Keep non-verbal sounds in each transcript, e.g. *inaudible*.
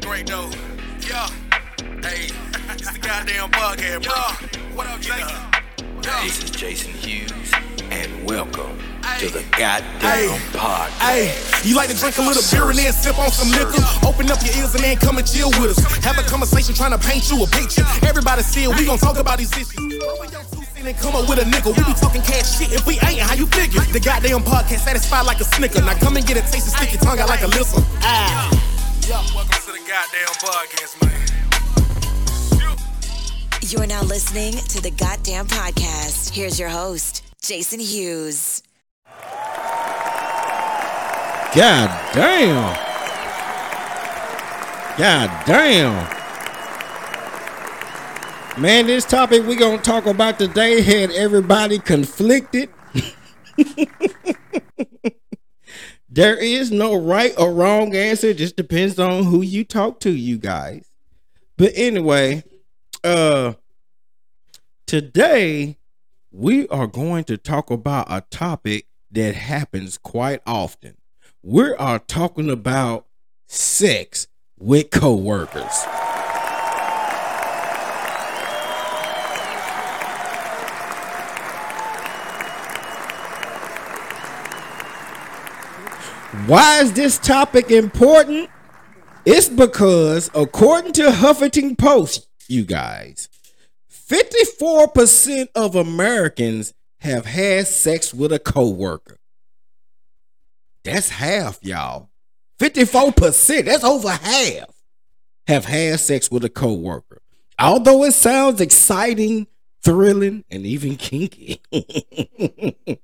great though. Yeah. Hey, *laughs* it's the goddamn bro. What up, Jason? This is Jason Hughes, and welcome to the goddamn podcast. Hey, you like to drink a little beer and then sip on some liquor? Open up your ears and then come and chill with us. Have a conversation trying to paint you a picture. Everybody see it, we gon' talk about these issues. Throw in your two cent and come up with a nickel. We be talking cash shit if we ain't, how you figure? The goddamn podcast satisfied like a snicker. Now come and get a taste and stick your tongue out like a lizard. Ah. Welcome to goddamn podcast, man. You're now listening to the Goddamn Podcast. Here's your host, Jason Hughes. God damn. God damn. Man, this topic we're gonna talk about today had everybody conflicted. *laughs* there is no right or wrong answer, it just depends on who you talk to, you guys. But anyway, uh today we are going to talk about a topic that happens quite often. We are talking about sex with coworkers. Why is this topic important? It's because, according to Huffington Post, you guys, 54% of Americans have had sex with a coworker. That's half, y'all. 54%, that's over half, have had sex with a coworker. Although it sounds exciting, thrilling, and even kinky. *laughs*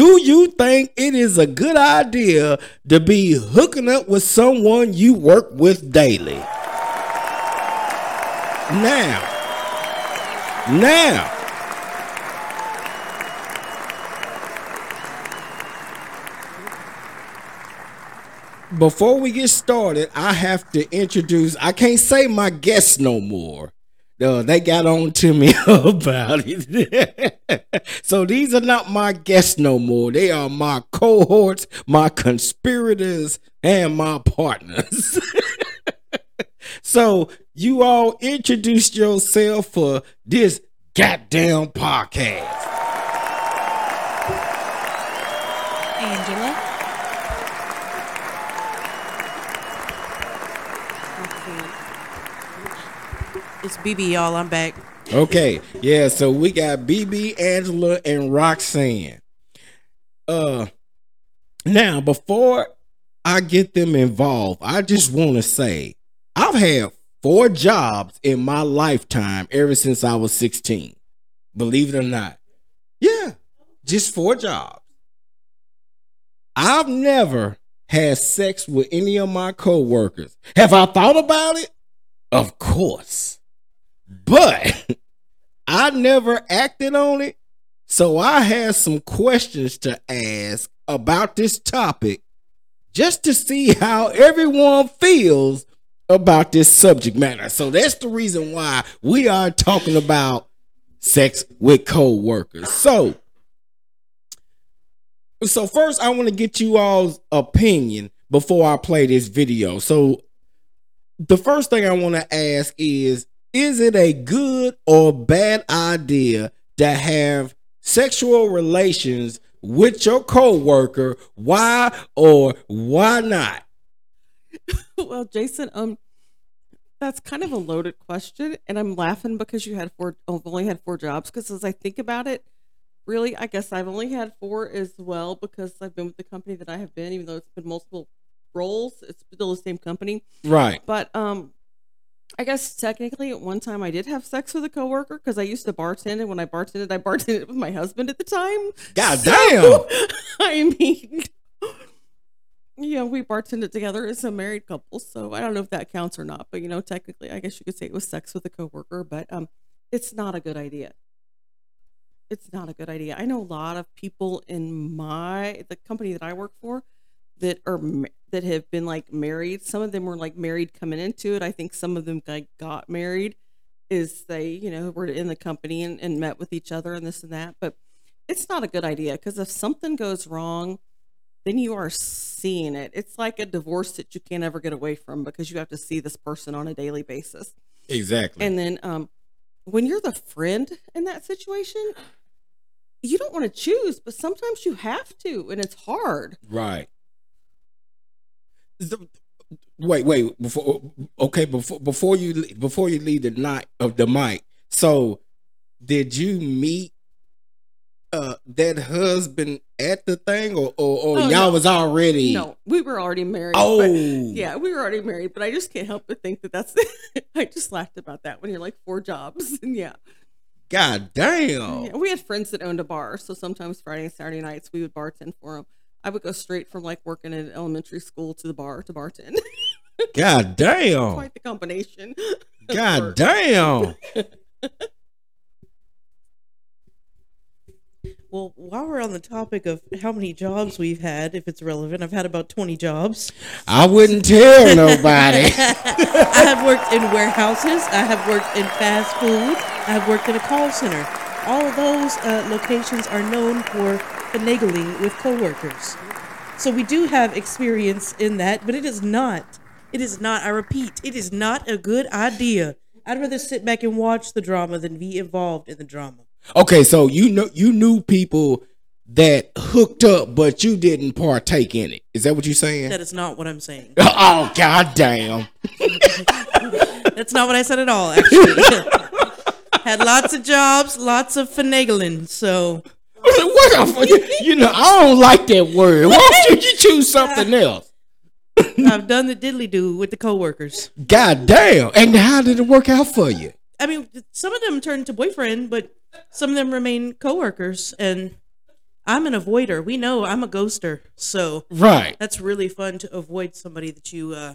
Do you think it is a good idea to be hooking up with someone you work with daily? Now, now, before we get started, I have to introduce. I can't say my guests no more. No, they got on to me *laughs* about it. *laughs* so these are not my guests no more. They are my cohorts, my conspirators, and my partners. *laughs* so you all introduce yourself for this goddamn podcast. Angela. It's BB, y'all. I'm back. Okay, yeah. So we got BB, Angela, and Roxanne. Uh, now before I get them involved, I just want to say I've had four jobs in my lifetime ever since I was 16. Believe it or not, yeah, just four jobs. I've never had sex with any of my coworkers. Have I thought about it? Of course. But I never acted on it. So I had some questions to ask about this topic just to see how everyone feels about this subject matter. So that's the reason why we are talking about sex with co-workers. So so first I want to get you all's opinion before I play this video. So the first thing I want to ask is is it a good or bad idea to have sexual relations with your coworker? Why or why not? *laughs* well, Jason, um, that's kind of a loaded question, and I'm laughing because you had four. I've only had four jobs. Because as I think about it, really, I guess I've only had four as well because I've been with the company that I have been, even though it's been multiple roles. It's still the same company, Right. but um. I guess technically at one time I did have sex with a coworker because I used to bartend, and when I bartended, I bartended with my husband at the time. God So, damn. *laughs* I mean, yeah, we bartended together as a married couple, so I don't know if that counts or not. But you know, technically, I guess you could say it was sex with a coworker, but um, it's not a good idea. It's not a good idea. I know a lot of people in my the company that I work for that are that have been like married. Some of them were like married coming into it. I think some of them like got married is they you know were in the company and, and met with each other and this and that. But it's not a good idea because if something goes wrong, then you are seeing it. It's like a divorce that you can't ever get away from because you have to see this person on a daily basis. Exactly. And then um, when you're the friend in that situation, you don't want to choose, but sometimes you have to, and it's hard. Right. The- wait, wait. Before okay, before before you before you leave the night of the mic. So, did you meet uh that husband at the thing, or or, or Oh, y'all no. was already? No, we were already married. Oh, but- yeah, we were already married, but I just can't help but think that that's. *laughs* I just laughed about that when you're like four jobs, *laughs* and yeah. God damn. Yeah, we had friends that owned a bar, so sometimes Friday and Saturday nights we would bartend for them. I would go straight from like working in elementary school to the bar to bartend. *laughs* God damn. Quite the combination. *laughs* God damn. *laughs* Well, while we're on the topic of how many jobs we've had, if it's relevant, I've had about 20 jobs. I wouldn't tell nobody. I have worked in warehouses, I have worked in fast food, I have worked in a call center. All of those uh, locations are known for finagling with coworkers. So we do have experience in that, but it is not, it is not, I repeat, it is not a good idea. I'd rather sit back and watch the drama than be involved in the drama. Okay, so you know you knew people that hooked up, but you didn't partake in it. Is that what you're saying? That is not what I'm saying. *laughs* Oh god damn. *laughs* That's not what I said at all, actually. *laughs* Had lots of jobs, lots of finagling. So what the? You know, I don't like that word. Why don't you, you choose something *laughs* else? I've done the diddly do with the coworkers. God damn. And how did it work out for you? I mean, some of them turned to boyfriend, but some of them remain coworkers. And I'm an avoider. We know I'm a ghoster. So Right. that's really fun to avoid somebody that you uh,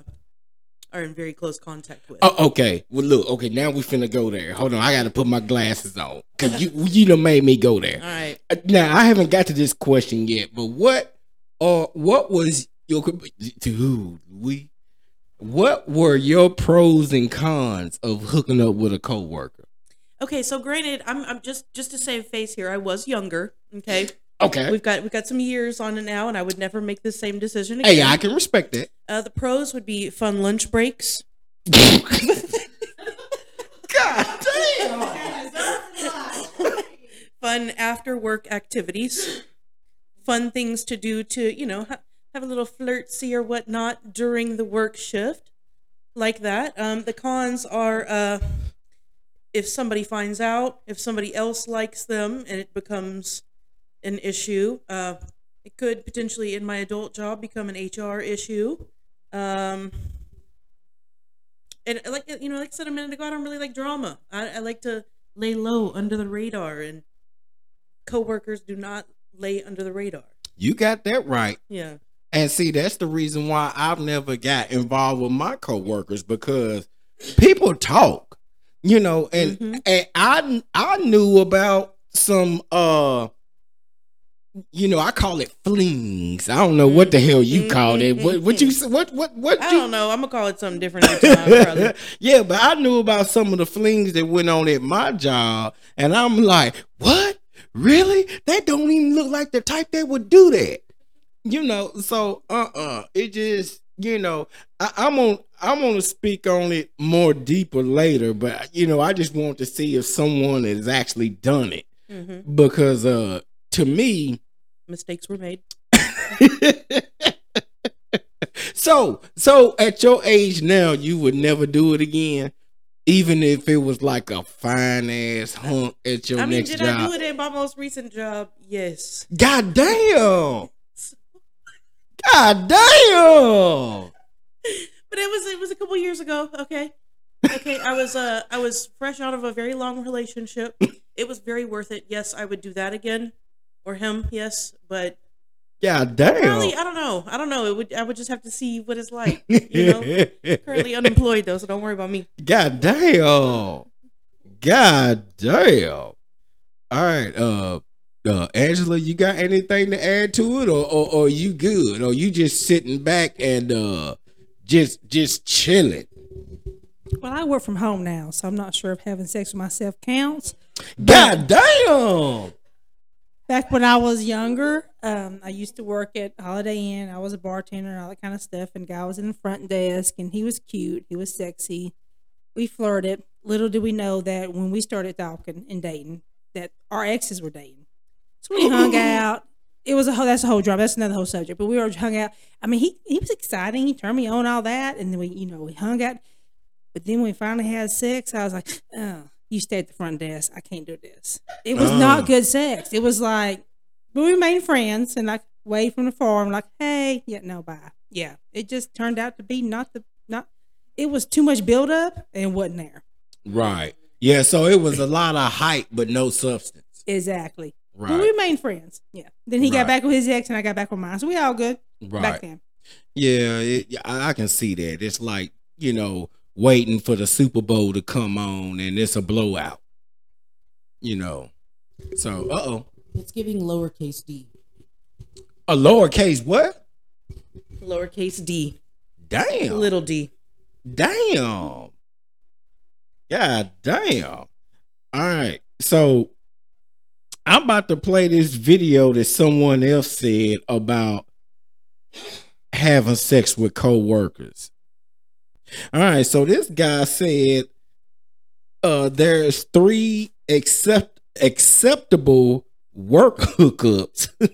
are in very close contact with. Oh, okay. Well, look. Okay, now we finna go there. Hold on, I gotta put my glasses on because you you done made me go there. All right. Uh, Now I haven't got to this question yet, but what uh what was your dude we what were your pros and cons of hooking up with a coworker? Okay, so granted, I'm, I'm just just to save face here. I was younger. Okay, Okay. we've got we've got some years on it now, and I would never make the same decision again. Hey, I can respect that. Uh, the pros would be fun lunch breaks. *laughs* God damn. fun after work activities, fun things to do to, you know, ha- have a little flirtsy or whatnot during the work shift, like that. Um, the cons are uh, if somebody finds out, if somebody else likes them, and it becomes an issue. Uh, it could potentially, in my adult job, become an HR issue. Um, and like you know, like I said a minute ago, I don't really like drama. I, I like to lay low under the radar, and coworkers do not lay under the radar. You got that right. Yeah. And see, that's the reason why I've never got involved with my coworkers because people talk, you know, and Mhm. and I I knew about some uh you know, I call it flings. I don't know what the hell you call it. What what you what what what I you don't know. I'm gonna call it something different time. *laughs* Yeah, but I knew about some of the flings that went on at my job, and I'm like, what? Really? That don't even look like the type that would do that. You know, so uh uh It just, you know, I, I'm on I'm gonna speak on it more deeper later, but you know, I just want to see if someone has actually done it. hmm Because uh to me, Mistakes were made. *laughs* so so at your age now, you would never do it again, even if it was like a fine ass hunk at your I mean, next did job. I do it at my most recent job? Yes. God damn! *laughs* God damn! But it was it was a couple years ago. Okay. Okay. I was uh I was fresh out of a very long relationship. It was very worth it. Yes, I would do that again, or him. Yes, but yeah, damn! Currently, I don't know. I don't know. It would. I would just have to see what it's like. You know. *laughs* Currently unemployed though, so don't worry about me. God damn! God damn! All right, uh, uh, Angela, you got anything to add to it, or, or or you good, or you just sitting back and uh, just just chilling? Well, I work from home now, so I'm not sure if having sex with myself counts. God damn! Back when I was younger, Um, I used to work at Holiday Inn. I was a bartender and all that kind of stuff. And guy was in the front desk, and he was cute. He was sexy. We flirted. Little did we know that when we started talking and dating, that our exes were dating. So we hung *laughs* out. It was a whole. That's a whole drama. That's another whole subject. But we were hung out. I mean, he he was exciting. He turned me on all that, and then we, you know, we hung out. But then when we finally had sex, I was like, oh, you stay at the front desk. I can't do this. It was Oh. not good sex. It was like, but we remained friends and like way from the farm, like, hey, yeah, no, bye. Yeah. It just turned out to be not the, not, it was too much buildup and wasn't there. Right. Yeah. So it was a lot of hype, but no substance. Exactly. But Right. we remained friends. Yeah. Then he Right. got back with his ex and I got back with mine. So we all good Right. back then. Yeah, it, I can see that. It's like you know waiting for the Super Bowl to come on, and it's a blowout. You know, so uh oh, It's giving lowercase d. a lowercase what? Lowercase d, Damn, little d. damn, god damn. All right, so I'm about to play this video that someone else said about having sex with coworkers. All right, so this guy said uh there's three accept acceptable work *laughs* hookups *laughs*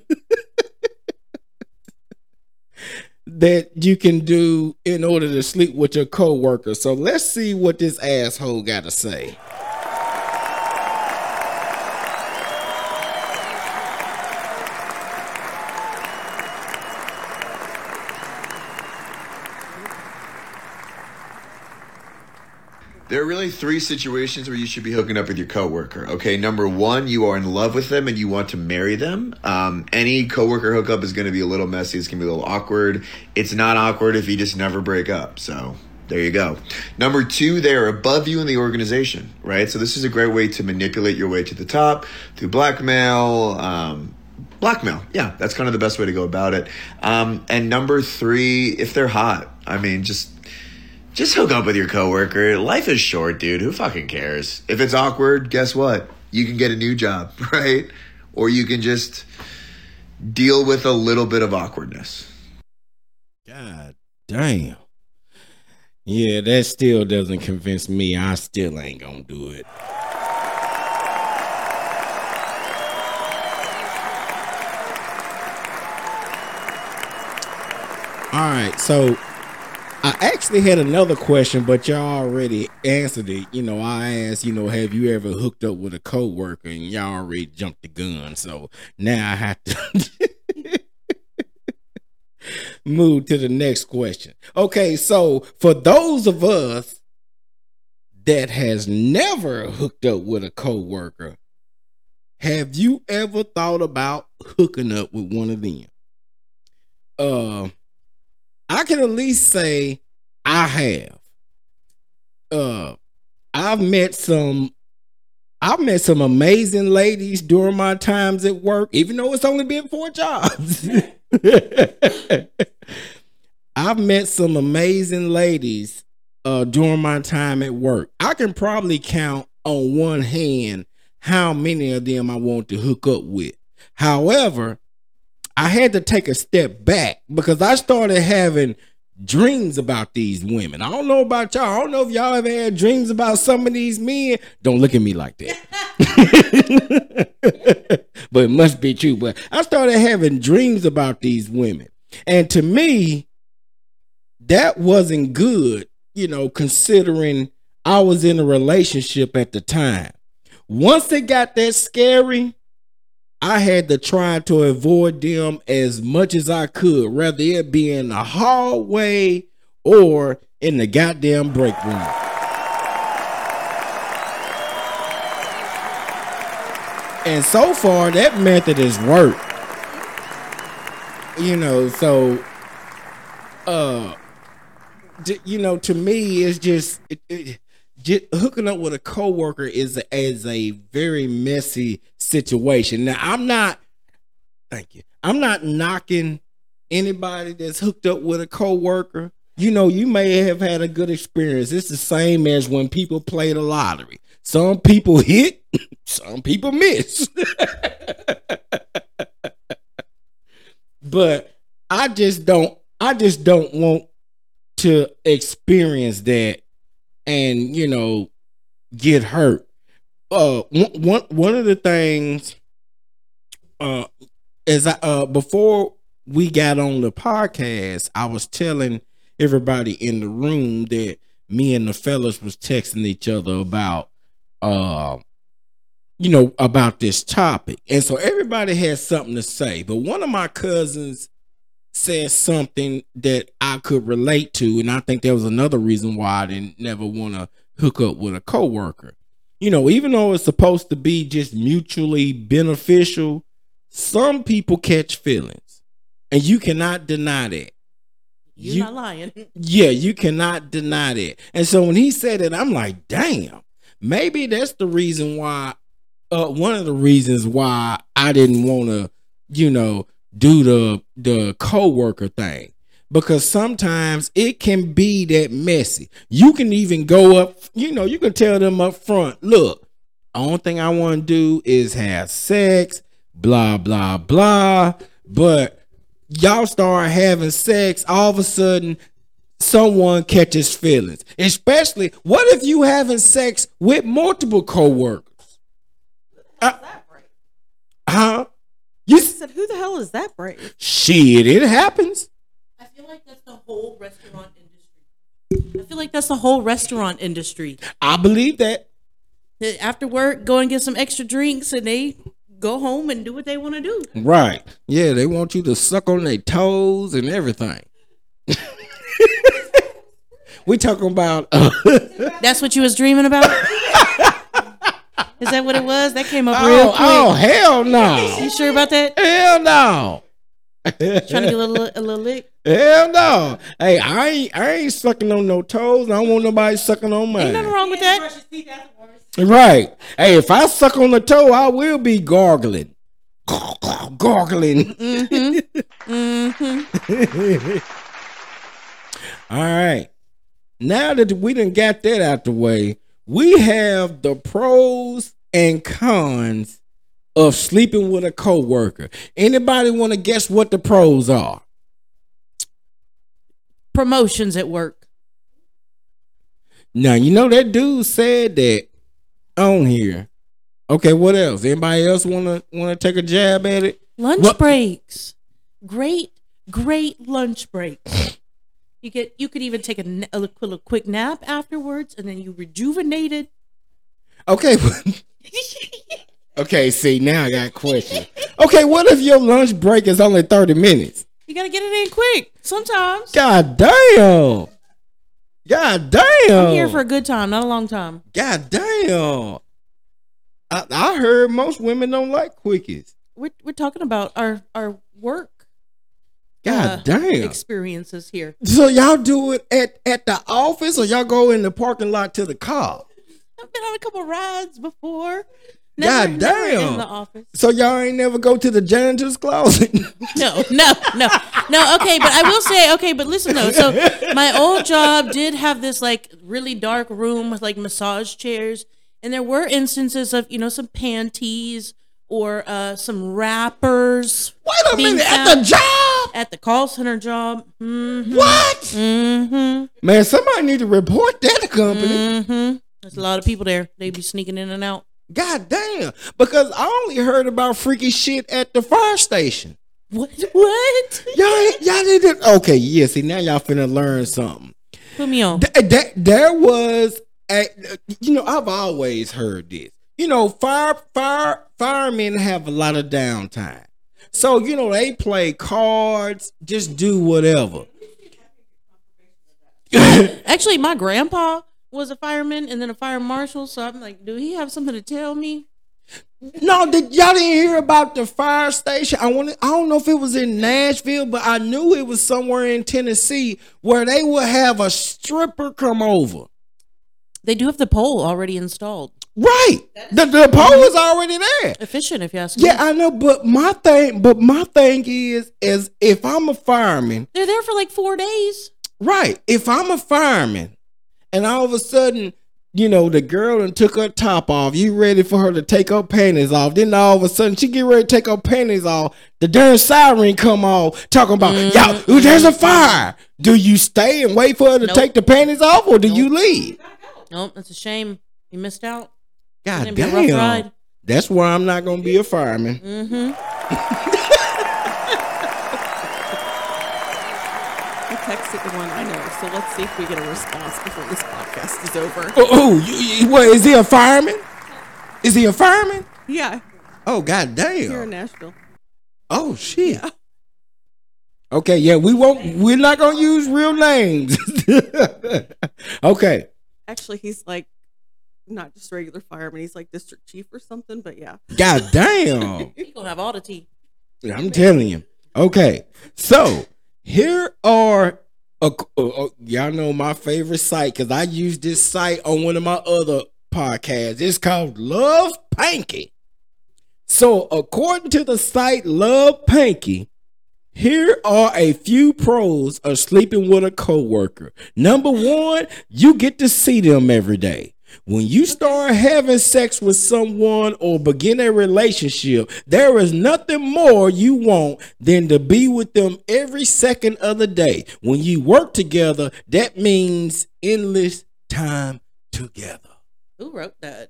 that you can do in order to sleep with your coworker. So let's see what this asshole got to say. There are really three situations where you should be hooking up with your coworker. Okay, number one, you are in love with them and you want to marry them. Um, any coworker hookup is going to be a little messy. It's going to be a little awkward. It's not awkward if you just never break up. So there you go. Number two, they are above you in the organization, right? So this is a great way to manipulate your way to the top through blackmail. Um, blackmail, yeah, that's kind of the best way to go about it. Um, and number three, if they're hot, I mean, just just hook up with your coworker. Life is short, dude. Who fucking cares? If it's awkward, guess what? You can get a new job, *laughs* right? Or you can just deal with a little bit of awkwardness. God damn. Yeah, that still doesn't convince me. I still ain't gonna do it. All right, so I actually had another question, but y'all already answered it. You know, I asked, you know, have you ever hooked up with a coworker, and y'all already jumped the gun. So now I have to *laughs* move to the next question. Okay, so for those of us that has never hooked up with a coworker, have you ever thought about hooking up with one of them? Uh I can at least say I have. Uh I've met some I've met some amazing ladies during my times at work, even though it's only been four jobs. *laughs* I've met some amazing ladies uh, during my time at work. I can probably count on one hand how many of them I want to hook up with. However, I had to take a step back because I started having dreams about these women. I don't know about y'all. I don't know if y'all ever had dreams about some of these men. Don't look at me like that. *laughs* but it must be true. But I started having dreams about these women. And to me, that wasn't good, you know, considering I was in a relationship at the time. Once it got that scary, I had to try to avoid them as much as I could, whether it be in the hallway or in the goddamn break room. And so far, that method has worked. You know, so, uh, you know, to me, it's just, it, it, hooking up with a coworker is is a very messy situation. Now, I'm not, thank you, I'm not knocking anybody that's hooked up with a coworker. You know, you may have had a good experience. It's the same as when people play the lottery. Some people hit, *coughs* some people miss. *laughs* but I just don't. I just don't want to experience that, and you know, get hurt. Uh, one one of the things, uh, is I uh before we got on the podcast, I was telling everybody in the room that me and the fellas was texting each other about uh you know about this topic and so everybody has something to say but one of my cousins said something that i could relate to and i think there was another reason why i didn't never want to hook up with a coworker you know even though it's supposed to be just mutually beneficial some people catch feelings and you cannot deny that You're You- not lying. *laughs* yeah, you cannot deny that. And so when he said it, I'm like, damn, maybe that's the reason why, uh, one of the reasons why I didn't want to, you know, do the the co-worker thing. Because sometimes it can be that messy. You can even go up, you know, you can tell them up front, look, only thing I want to do is have sex, blah, blah, blah. But y'all start having sex, all of a sudden someone catches feelings. Especially, what if you having sex with multiple coworkers? Uh, huh? You I said, who the hell is that brave? shit, it happens. I feel like that's the whole restaurant industry. I feel like that's the whole restaurant industry. I believe that. That After work, go and get some extra drinks, and they go home and do what they want to do. Right. Yeah, they want you to suck on their toes and everything. *laughs* we talking about uh, That's what you was dreaming about. *laughs* Is that what it was? That came up oh, real oh, quick. oh hell no. You sure about that? Hell no. Trying to get a little, a little lick. Hell no. Hey, I ain't I ain't sucking on no toes. I don't want nobody sucking on mine. Ain't nothing wrong with that. Right. Hey, if I suck on the toe, I will be gargling. Gargling. Mm-hmm. Mm-hmm. *laughs* All right. Now that we done got that out the way, we have the pros and cons of sleeping with a coworker. Anybody want to guess what the pros are? Promotions at work. Now you know that dude said that on here. Okay, what else? Anybody else wanna wanna take a jab at it? Lunch What- breaks. Great, great lunch breaks. You get. You could even take a, a quick nap afterwards, and then you rejuvenated. Okay. *laughs* okay, see now I got a question. Okay, what if your lunch break is only 30 minutes? You gotta get it in quick. Sometimes God damn. God damn. I'm here for a good time, not a long time. God damn. I, I heard most women don't like quickies. We're we're talking about our our work God uh, damn. experiences here. so y'all do it at, at the office or y'all go in the parking lot to the car? I've been on a couple rides before. God never damn. in the office. So y'all ain't never go to the janitor's closet? *laughs* No, no, no, no. Okay, but I will say, okay, but listen though. So my old job did have this like really dark room with like massage chairs, and there were instances of you know some panties or uh some wrappers. Wait a minute, at the job? At the call center job. Mm-hmm. What? Mm-hmm. Man, somebody need to report that company. Mm-hmm. There's a lot of people there. They be sneaking in and out. God damn. Because I only heard about freaky shit at the fire station. What? *laughs* What? Y'all, y'all didn't. Okay, yeah. See, now y'all finna learn something. Put me on. Th- that there was a, you know, I've always heard this. You know, fire fire firemen have a lot of downtime. So, you know, they play cards, just do whatever. *laughs* Actually, my grandpa was a fireman and then a fire marshal. So I'm like, do he have something to tell me? No, did, y'all didn't hear about the fire station. I want. I don't know if it was in Nashville, but I knew it was somewhere in Tennessee where they would have a stripper come over. They do have the pole already installed. Right, the the pole is already there. Efficient, if you ask me. Yeah, I know, but my thing, but my thing is, is if I'm a fireman, They're there for like four days. right? If I'm a fireman, and all of a sudden you know, the girl and took her top off. You ready for her to take her panties off. Then all of a sudden she get ready to take her panties off. The darn siren come off talking about, Mm-hmm. y'all, there's a fire. Do you stay and wait for her to Nope. take the panties off or do you leave? Nope, that's a shame. You missed out. God It's be a rough damn. That's why I'm not gonna be a fireman. Mm-hmm. *laughs* I texted the one I know, so let's see if we get a response before this podcast is over. Oh, oh you, what is he a fireman? Is he a fireman? Yeah, Oh god damn. here in. Nashville. Oh shit. Okay, yeah, we won't we're not gonna use real names. *laughs* okay. Actually, he's like not just regular fireman. He's like district chief or something. But yeah, God damn. *laughs* Gonna have all the tea. I'm telling you. Okay, so here are a, uh, uh, y'all know my favorite site because I use this site on one of my other podcasts. It's called Love Panky. So according to the site Love Panky, here are a few pros of sleeping with a coworker. Number one, you get to see them every day. When you start having sex with someone or begin a relationship, there is nothing more you want than to be with them every second of the day. When you work together, that means endless time together. Who wrote that?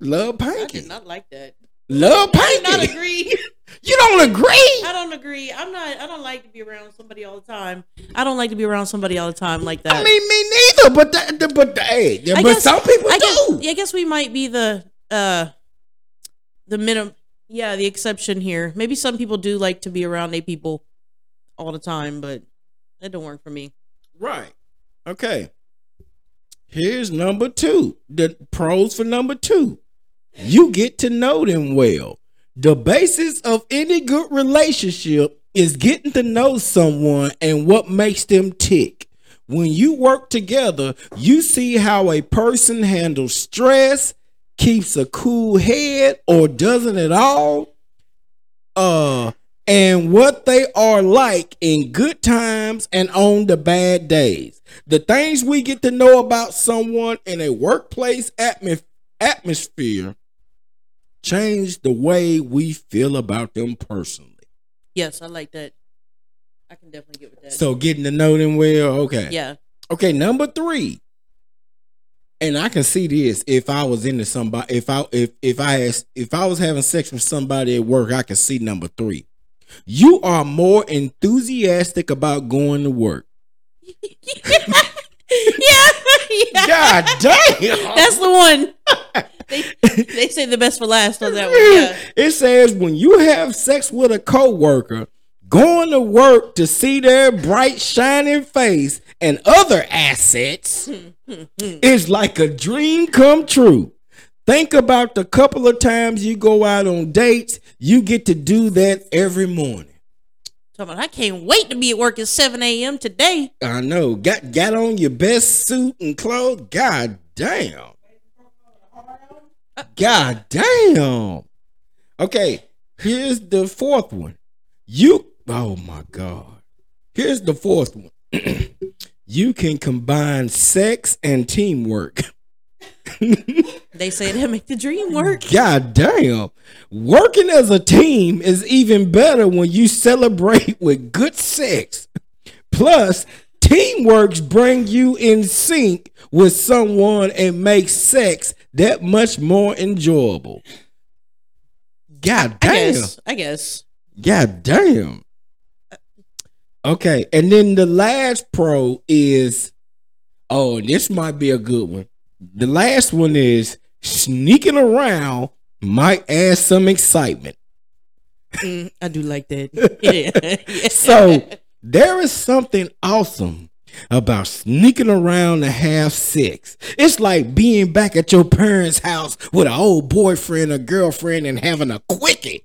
Love Pinky. I did not like that. Love I do not agree. *laughs* You don't agree? I don't agree. I'm not. I don't like to be around somebody all the time. I don't like to be around somebody all the time like that. I mean, me neither. But the, the, but the, hey, I but guess- some people I do. guess, I guess we might be the uh the minimum. Yeah, the exception here. Maybe some people do like to be around their people all the time, but that don't work for me. Right. Okay. Here's number two. The pros for number two. You get to know them well. The basis of any good relationship is getting to know someone and what makes them tick. When you work together, you see how a person handles stress, keeps a cool head, or doesn't at all uh and what they are like in good times and on the bad days. The things we get to know about someone in a workplace atmos- atmosphere change the way we feel about them personally. Yes, I like that. I can definitely get with that. So getting to know them well, okay. yeah, Okay, number three. And I can see this if I was into somebody, if I if if I had, if I was having sex with somebody at work, I can see number three. You are more enthusiastic about going to work. *laughs* yeah, *laughs* yeah. God damn. That's the one. *laughs* they they say the best for last on that one. Yeah. It says when you have sex with a coworker, going to work to see their bright shining face and other assets *laughs* is like a dream come true. Think about the couple of times you go out on dates, you get to do that every morning. About, I can't wait to be at work at 7 a.m. today. I know. Got got on your best suit and clothes. God damn. God damn. Okay, here's the fourth one. You oh my god. Here's the fourth one. *clears throat* you can combine sex and teamwork. *laughs* They say that make the dream work. God damn. Working as a team is even better when you celebrate with good sex. Plus, teamworks bring you in sync with someone and makes sex that much more enjoyable. God I damn. guess. I guess. God damn. Okay, and then the last pro is oh, this might be a good one. The last one is sneaking around might add some excitement. Mm, I do like that. *laughs* *laughs* Yeah. So there is something awesome about sneaking around to have sex. It's like being back at your parents' house with an old boyfriend or girlfriend and having a quickie.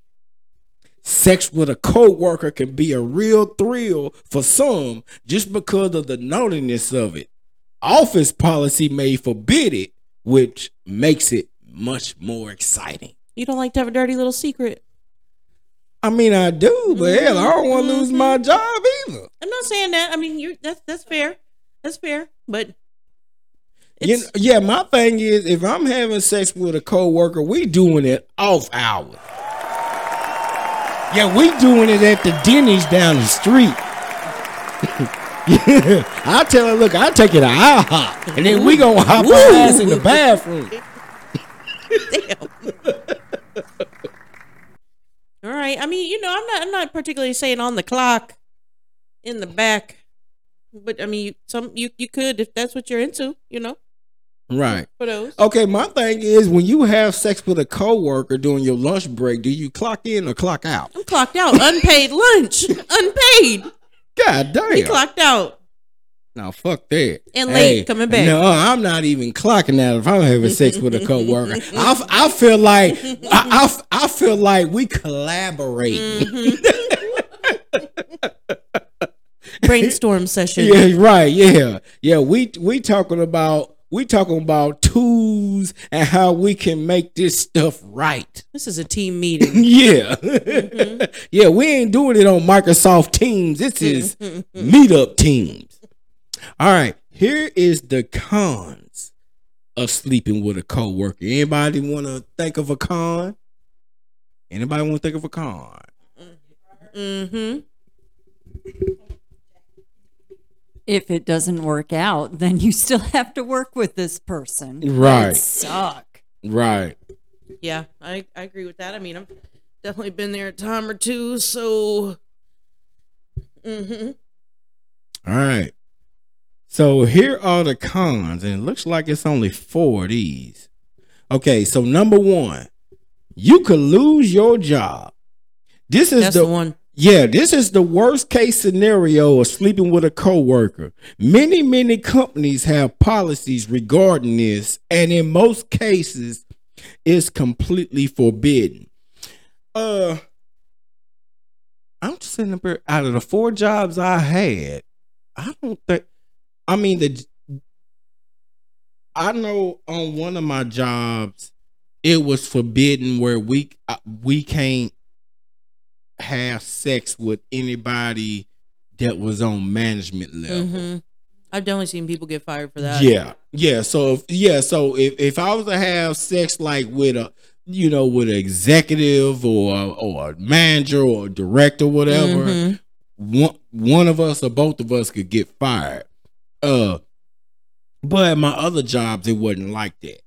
Sex with a coworker can be a real thrill for some just because of the naughtiness of it. Office policy may forbid it, which makes it much more exciting. you don't like to have a dirty little secret. I mean, I do, but hell, I don't want to lose mm-hmm. my job either. I'm not saying that. I mean, you that's that's fair. That's fair. But You know, yeah, my thing is if I'm having sex with a coworker, we doing it off hours. Yeah, we doing it at the Denny's down the street. yeah, *laughs* I tell her, look, I take it to IHOP, and then we gonna hop our ass in the bathroom. *laughs* Damn. *laughs* All right. I mean, you know, I'm not I'm not particularly saying on the clock in the back. But I mean, you, some you you could if that's what you're into, you know. Right. For those. Okay, my thing is when you have sex with a coworker during your lunch break, do you clock in or clock out? I'm clocked out. Unpaid lunch. *laughs* Unpaid. God damn. We clocked out. Now fuck that. And late, coming back. No, I'm not even clocking that if I'm having sex with a coworker. I, I feel like I I feel like we collaborate. Mm-hmm. *laughs* Brainstorm *laughs* session. Yeah, right. Yeah, yeah. We we talking about we talking about tools and how we can make this stuff right. This is a team meeting. *laughs* yeah, yeah. We ain't doing it on Microsoft Teams. This is Meetup Teams. All right. Here is the cons of sleeping with a coworker. Anybody want to think of a con? Anybody want to think of a con? Mm-hmm. If it doesn't work out, then you still *laughs* have to work with this person. Right. That suck. Right. Yeah, I, I agree with that. I mean, I've definitely been there a time or two, so mm-hmm. All right. So here are the cons, and it looks like it's only four of these. Okay, so number one, you could lose your job. This is the, the one. Yeah, this is the worst case scenario of sleeping with a coworker. Many, many companies have policies regarding this, and in most cases, it's completely forbidden. Uh, I'm just sitting up. Out of the four jobs I had, I don't think. I mean, the I know on one of my jobs, it was forbidden where we uh, we can't have sex with anybody that was on management level. Mm-hmm. I've definitely seen people get fired for that. Yeah, yeah. So if, yeah, so if, if I was to have sex like with a you know with an executive or or a manager or a director, whatever, Mhm. one one of us or both of us could get fired. Uh, but my other jobs, it wasn't like that.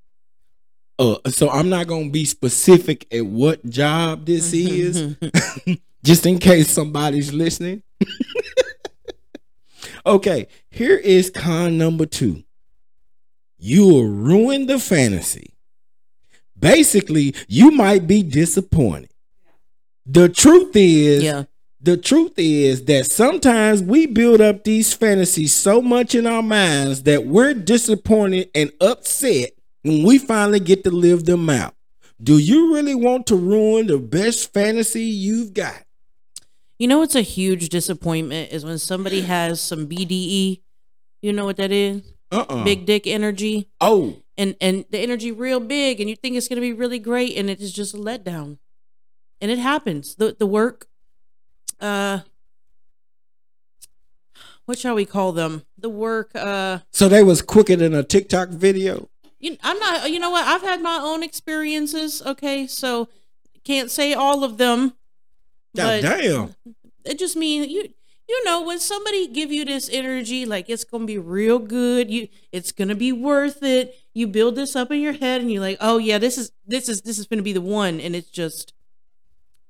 Uh, so I'm not gonna be specific at what job this is, *laughs* just in case somebody's listening. *laughs* okay, here is con number two. You will ruin the fantasy. Basically, you might be disappointed. The truth is, Yeah. the truth is that sometimes we build up these fantasies so much in our minds that we're disappointed and upset when we finally get to live them out. Do you really want to ruin the best fantasy you've got? You know what's a huge disappointment is when somebody has some BDE. You know what that is? Uh-uh. Big dick energy. Oh. And and the energy real big and you think it's gonna be really great and it is just a letdown. And it happens. The the work uh what shall we call them? The work uh So they was quicker than a TikTok video? You, I'm not you know what? I've had my own experiences, okay? So can't say all of them. God damn. it just means you you know when somebody give you this energy like it's gonna be real good you it's gonna be worth it you build this up in your head and you're like oh yeah this is this is this is gonna be the one and it's just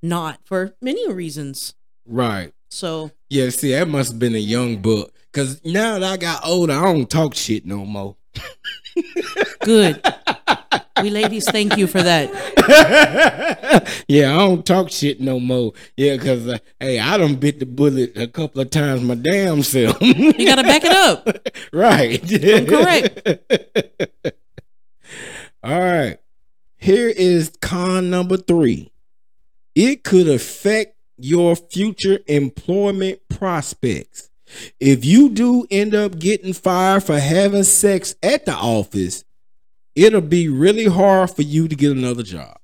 not for many reasons Right. so Yeah, see, that must have been a young book. Cause now that I got older, I don't talk shit no more. *laughs* good we ladies thank you for that *laughs* yeah, I don't talk shit no more. Yeah, cause uh, hey, I done bit the bullet a couple of times my damn self. you gotta back it up *laughs* right. I'm correct *laughs* All right. Here is con number three. It could affect your future employment prospects. If you do end up getting fired for having sex at the office, it'll be really hard for you to get another job.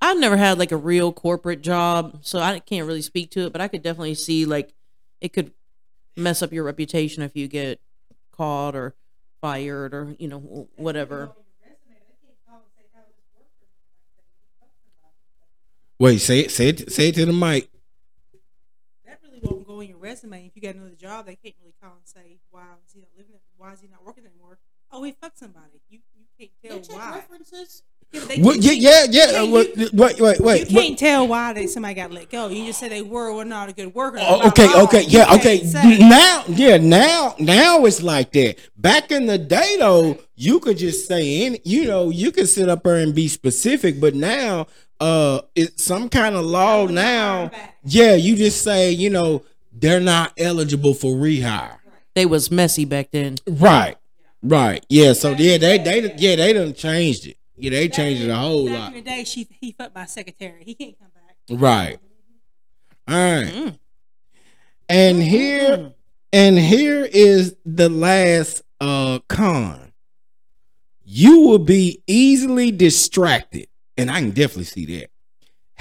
I've never had like a real corporate job, so I can't really speak to it, but I could definitely see like it could mess up your reputation if you get caught or fired or you know whatever. Wait, say it, say it, say it to the mic. That really won't go in your resume. If you got another job, they can't really call and say, "Why is he not living? Why is he not working anymore?" Oh, he fucked somebody. You you can't tell They check why. references. Yeah, they Well, can't- yeah, yeah, yeah. you- uh, wait, wait, wait, You wait. can't tell why they somebody got let go. You just say they were or not a good worker. Oh, okay, wrong. okay, yeah, okay. say. Now, yeah, now, now it's like that. Back in the day, though, you could just say any, you know, you could sit up there and be specific. But now, uh, it's some kind of law now. Yeah, you just say, you know, they're not eligible for rehire. They was messy back then. Right, right. Yeah. So yeah, they they yeah they done changed it. Yeah, they changed it a whole Back lot. in the day, she he fucked my secretary. He can't come back. Right. All right. Mm. And here and here is the last uh con. You will be easily distracted. And I can definitely see that.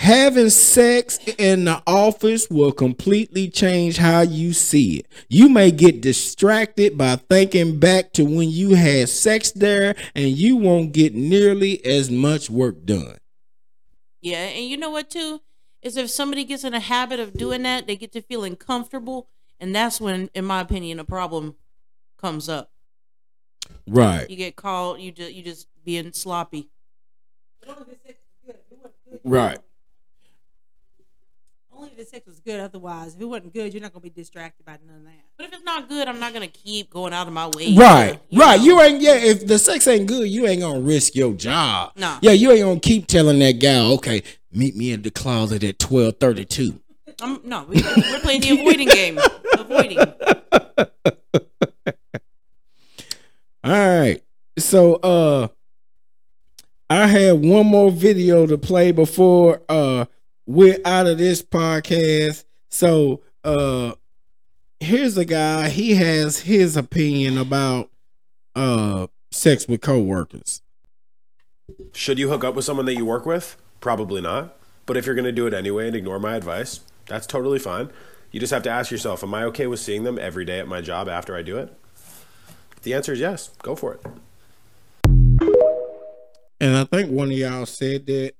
Having sex in the office will completely change how you see it. You may get distracted by thinking back to when you had sex there, and you won't get nearly as much work done. Yeah, and you know what too is if somebody gets in a habit of doing that, they get to feeling comfortable, and that's when, in my opinion, a problem comes up. Right. You get called, you just you just being sloppy. Right. Only if the sex was good. Otherwise, if it wasn't good, you're not gonna be distracted by none of that. But if it's not good, I'm not gonna keep going out of my way. Right, to, right. You ain't yeah. If the sex ain't good, you ain't gonna risk your job. Nah. Yeah, you ain't gonna keep telling that guy, okay, meet me in the closet at twelve thirty two. I'm, no, we, we're playing the avoiding game. Avoiding. *laughs* All right. So uh I had one more video to play before uh we're out of this podcast. So uh here's a guy, he has his opinion about uh sex with coworkers. Should you hook up with someone that you work with? Probably not. But if you're going to do it anyway and ignore my advice, that's totally fine. You just have to ask yourself, am I okay with seeing them every day at my job after I do it? If the answer is yes, go for it. And I think one of y'all said that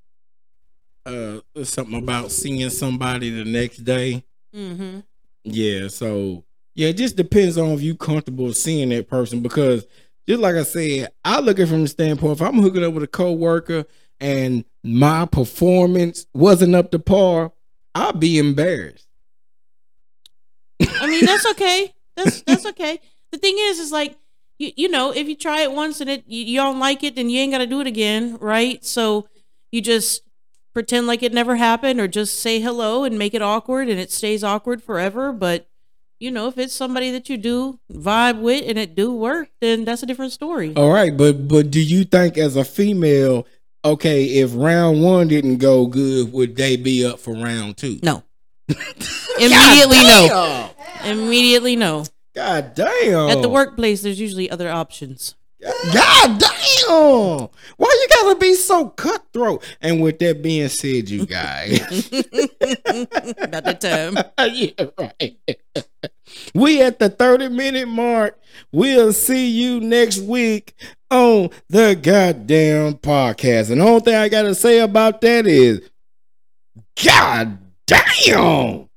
uh something about seeing somebody the next day. Mm-hmm. Yeah, so yeah, it just depends on if you comfortable seeing that person because just like I said, I look at it from the standpoint if I'm hooking up with a coworker and my performance wasn't up to par, I'll be embarrassed. I mean, that's *laughs* okay. That's that's okay. The thing is, is like you you know, if you try it once and it you, you don't like it, then you ain't got to do it again, right? So you just pretend like it never happened, or just say hello and make it awkward, and it stays awkward forever. But you know, if it's somebody that you do vibe with and it do work, then that's a different story. All right, but but do you think as a female, okay, if round one didn't go good, would they be up for round two? No. *laughs* Immediately no. Immediately no. God damn. At the workplace, there's usually other options. God damn! Why you gotta be so cutthroat? And with that being said, you guys, *laughs* about the time. *laughs* yeah, right. We at the 30 minute mark. We'll see you next week on the goddamn podcast. And the only thing I gotta say about that is, God damn!